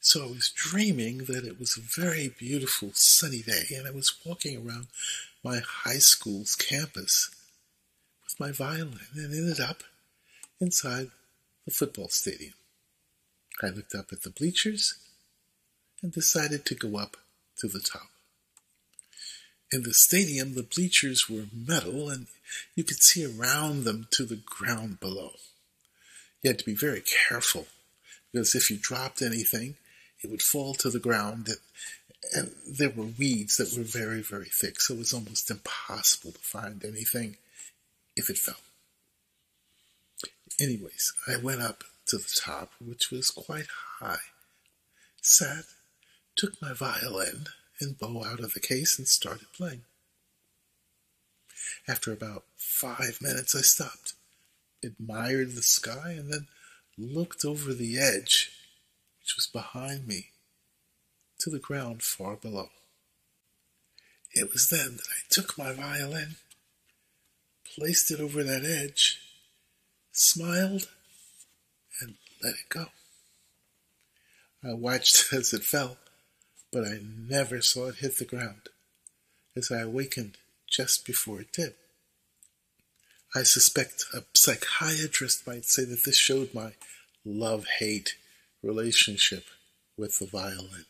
So I was dreaming that it was a very beautiful sunny day, and I was walking around my high school's campus with my violin and ended up inside the football stadium. I looked up at the bleachers and decided to go up to the top. In the stadium, the bleachers were metal and you could see around them to the ground below. You had to be very careful because if you dropped anything, it would fall to the ground. And there were weeds that were very, very thick, so it was almost impossible to find anything if it fell. Anyways, I went up to the top, which was quite high, sat, took my violin and bow out of the case, and started playing. After about five minutes, I stopped, admired the sky, and then looked over the edge, which was behind me, to the ground far below. It was then that I took my violin, placed it over that edge, smiled, and let it go. I watched as it fell, but I never saw it hit the ground, as I awakened just before it did. I suspect a psychiatrist might say that this showed my love hate relationship with the violin.